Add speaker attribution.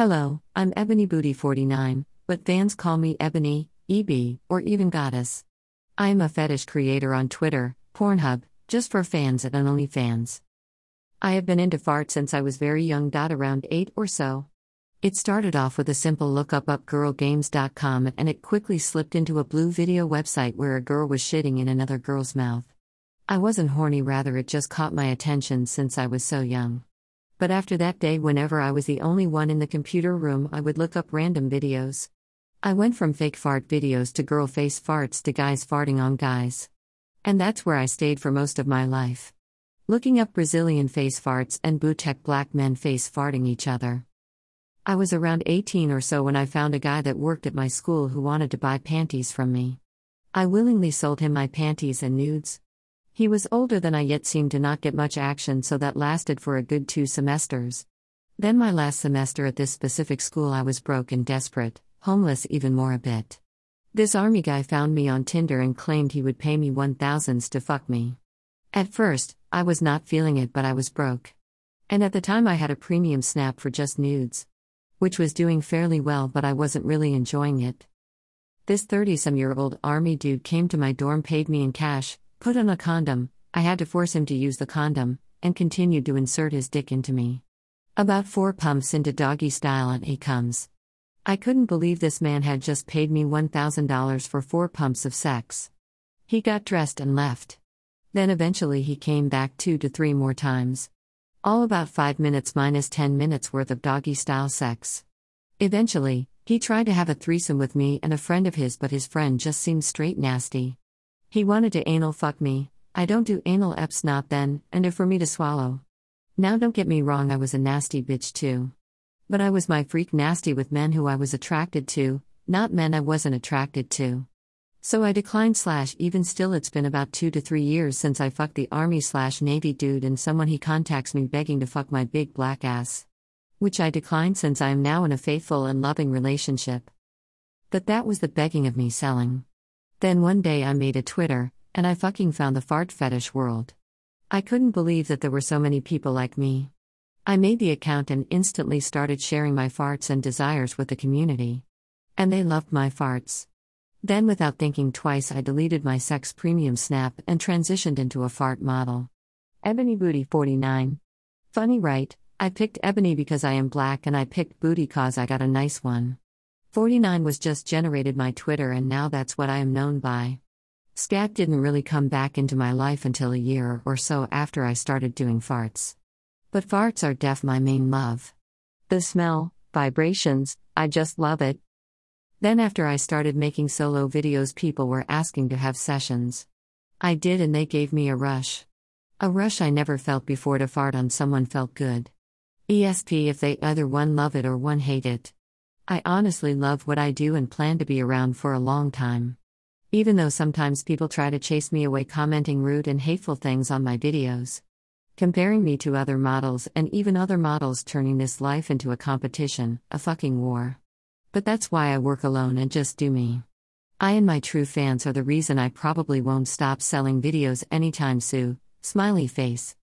Speaker 1: Hello, I'm Ebony Booty 49, but fans call me Ebony, EB, or even Goddess. I am a fetish creator on Twitter, Pornhub, just for fans and OnlyFans. I have been into fart since I was very young. dot Around 8 or so. It started off with a simple look up upgirlgames.com and it quickly slipped into a blue video website where a girl was shitting in another girl's mouth. I wasn't horny, rather, it just caught my attention since I was so young. But after that day, whenever I was the only one in the computer room, I would look up random videos. I went from fake fart videos to girl face farts to guys farting on guys. And that's where I stayed for most of my life. Looking up Brazilian face farts and Bootek black men face farting each other. I was around 18 or so when I found a guy that worked at my school who wanted to buy panties from me. I willingly sold him my panties and nudes. He was older than I yet seemed to not get much action, so that lasted for a good two semesters. Then, my last semester at this specific school, I was broke and desperate, homeless even more a bit. This army guy found me on Tinder and claimed he would pay me 1000s to fuck me. At first, I was not feeling it, but I was broke. And at the time, I had a premium snap for just nudes. Which was doing fairly well, but I wasn't really enjoying it. This 30 some year old army dude came to my dorm, paid me in cash, Put on a condom, I had to force him to use the condom, and continued to insert his dick into me. About four pumps into doggy style, and he comes. I couldn't believe this man had just paid me $1,000 for four pumps of sex. He got dressed and left. Then eventually he came back two to three more times. All about five minutes minus 10 minutes worth of doggy style sex. Eventually, he tried to have a threesome with me and a friend of his, but his friend just seemed straight nasty. He wanted to anal fuck me. I don't do anal eps not then, and if for me to swallow. Now don't get me wrong, I was a nasty bitch too. But I was my freak nasty with men who I was attracted to, not men I wasn't attracted to. So I declined slash even still it's been about 2 to 3 years since I fucked the army slash navy dude and someone he contacts me begging to fuck my big black ass. Which I declined since I am now in a faithful and loving relationship. But that was the begging of me selling. Then one day I made a Twitter, and I fucking found the fart fetish world. I couldn't believe that there were so many people like me. I made the account and instantly started sharing my farts and desires with the community. And they loved my farts. Then, without thinking twice, I deleted my sex premium snap and transitioned into a fart model. Ebony Booty 49. Funny, right? I picked Ebony because I am black, and I picked Booty cause I got a nice one. 49 was just generated my Twitter, and now that's what I am known by. Scat didn't really come back into my life until a year or so after I started doing farts. But farts are def my main love. The smell, vibrations, I just love it. Then, after I started making solo videos, people were asking to have sessions. I did, and they gave me a rush. A rush I never felt before to fart on someone felt good. ESP if they either one love it or one hate it. I honestly love what I do and plan to be around for a long time. Even though sometimes people try to chase me away commenting rude and hateful things on my videos. Comparing me to other models and even other models turning this life into a competition, a fucking war. But that's why I work alone and just do me. I and my true fans are the reason I probably won't stop selling videos anytime soon. Smiley face.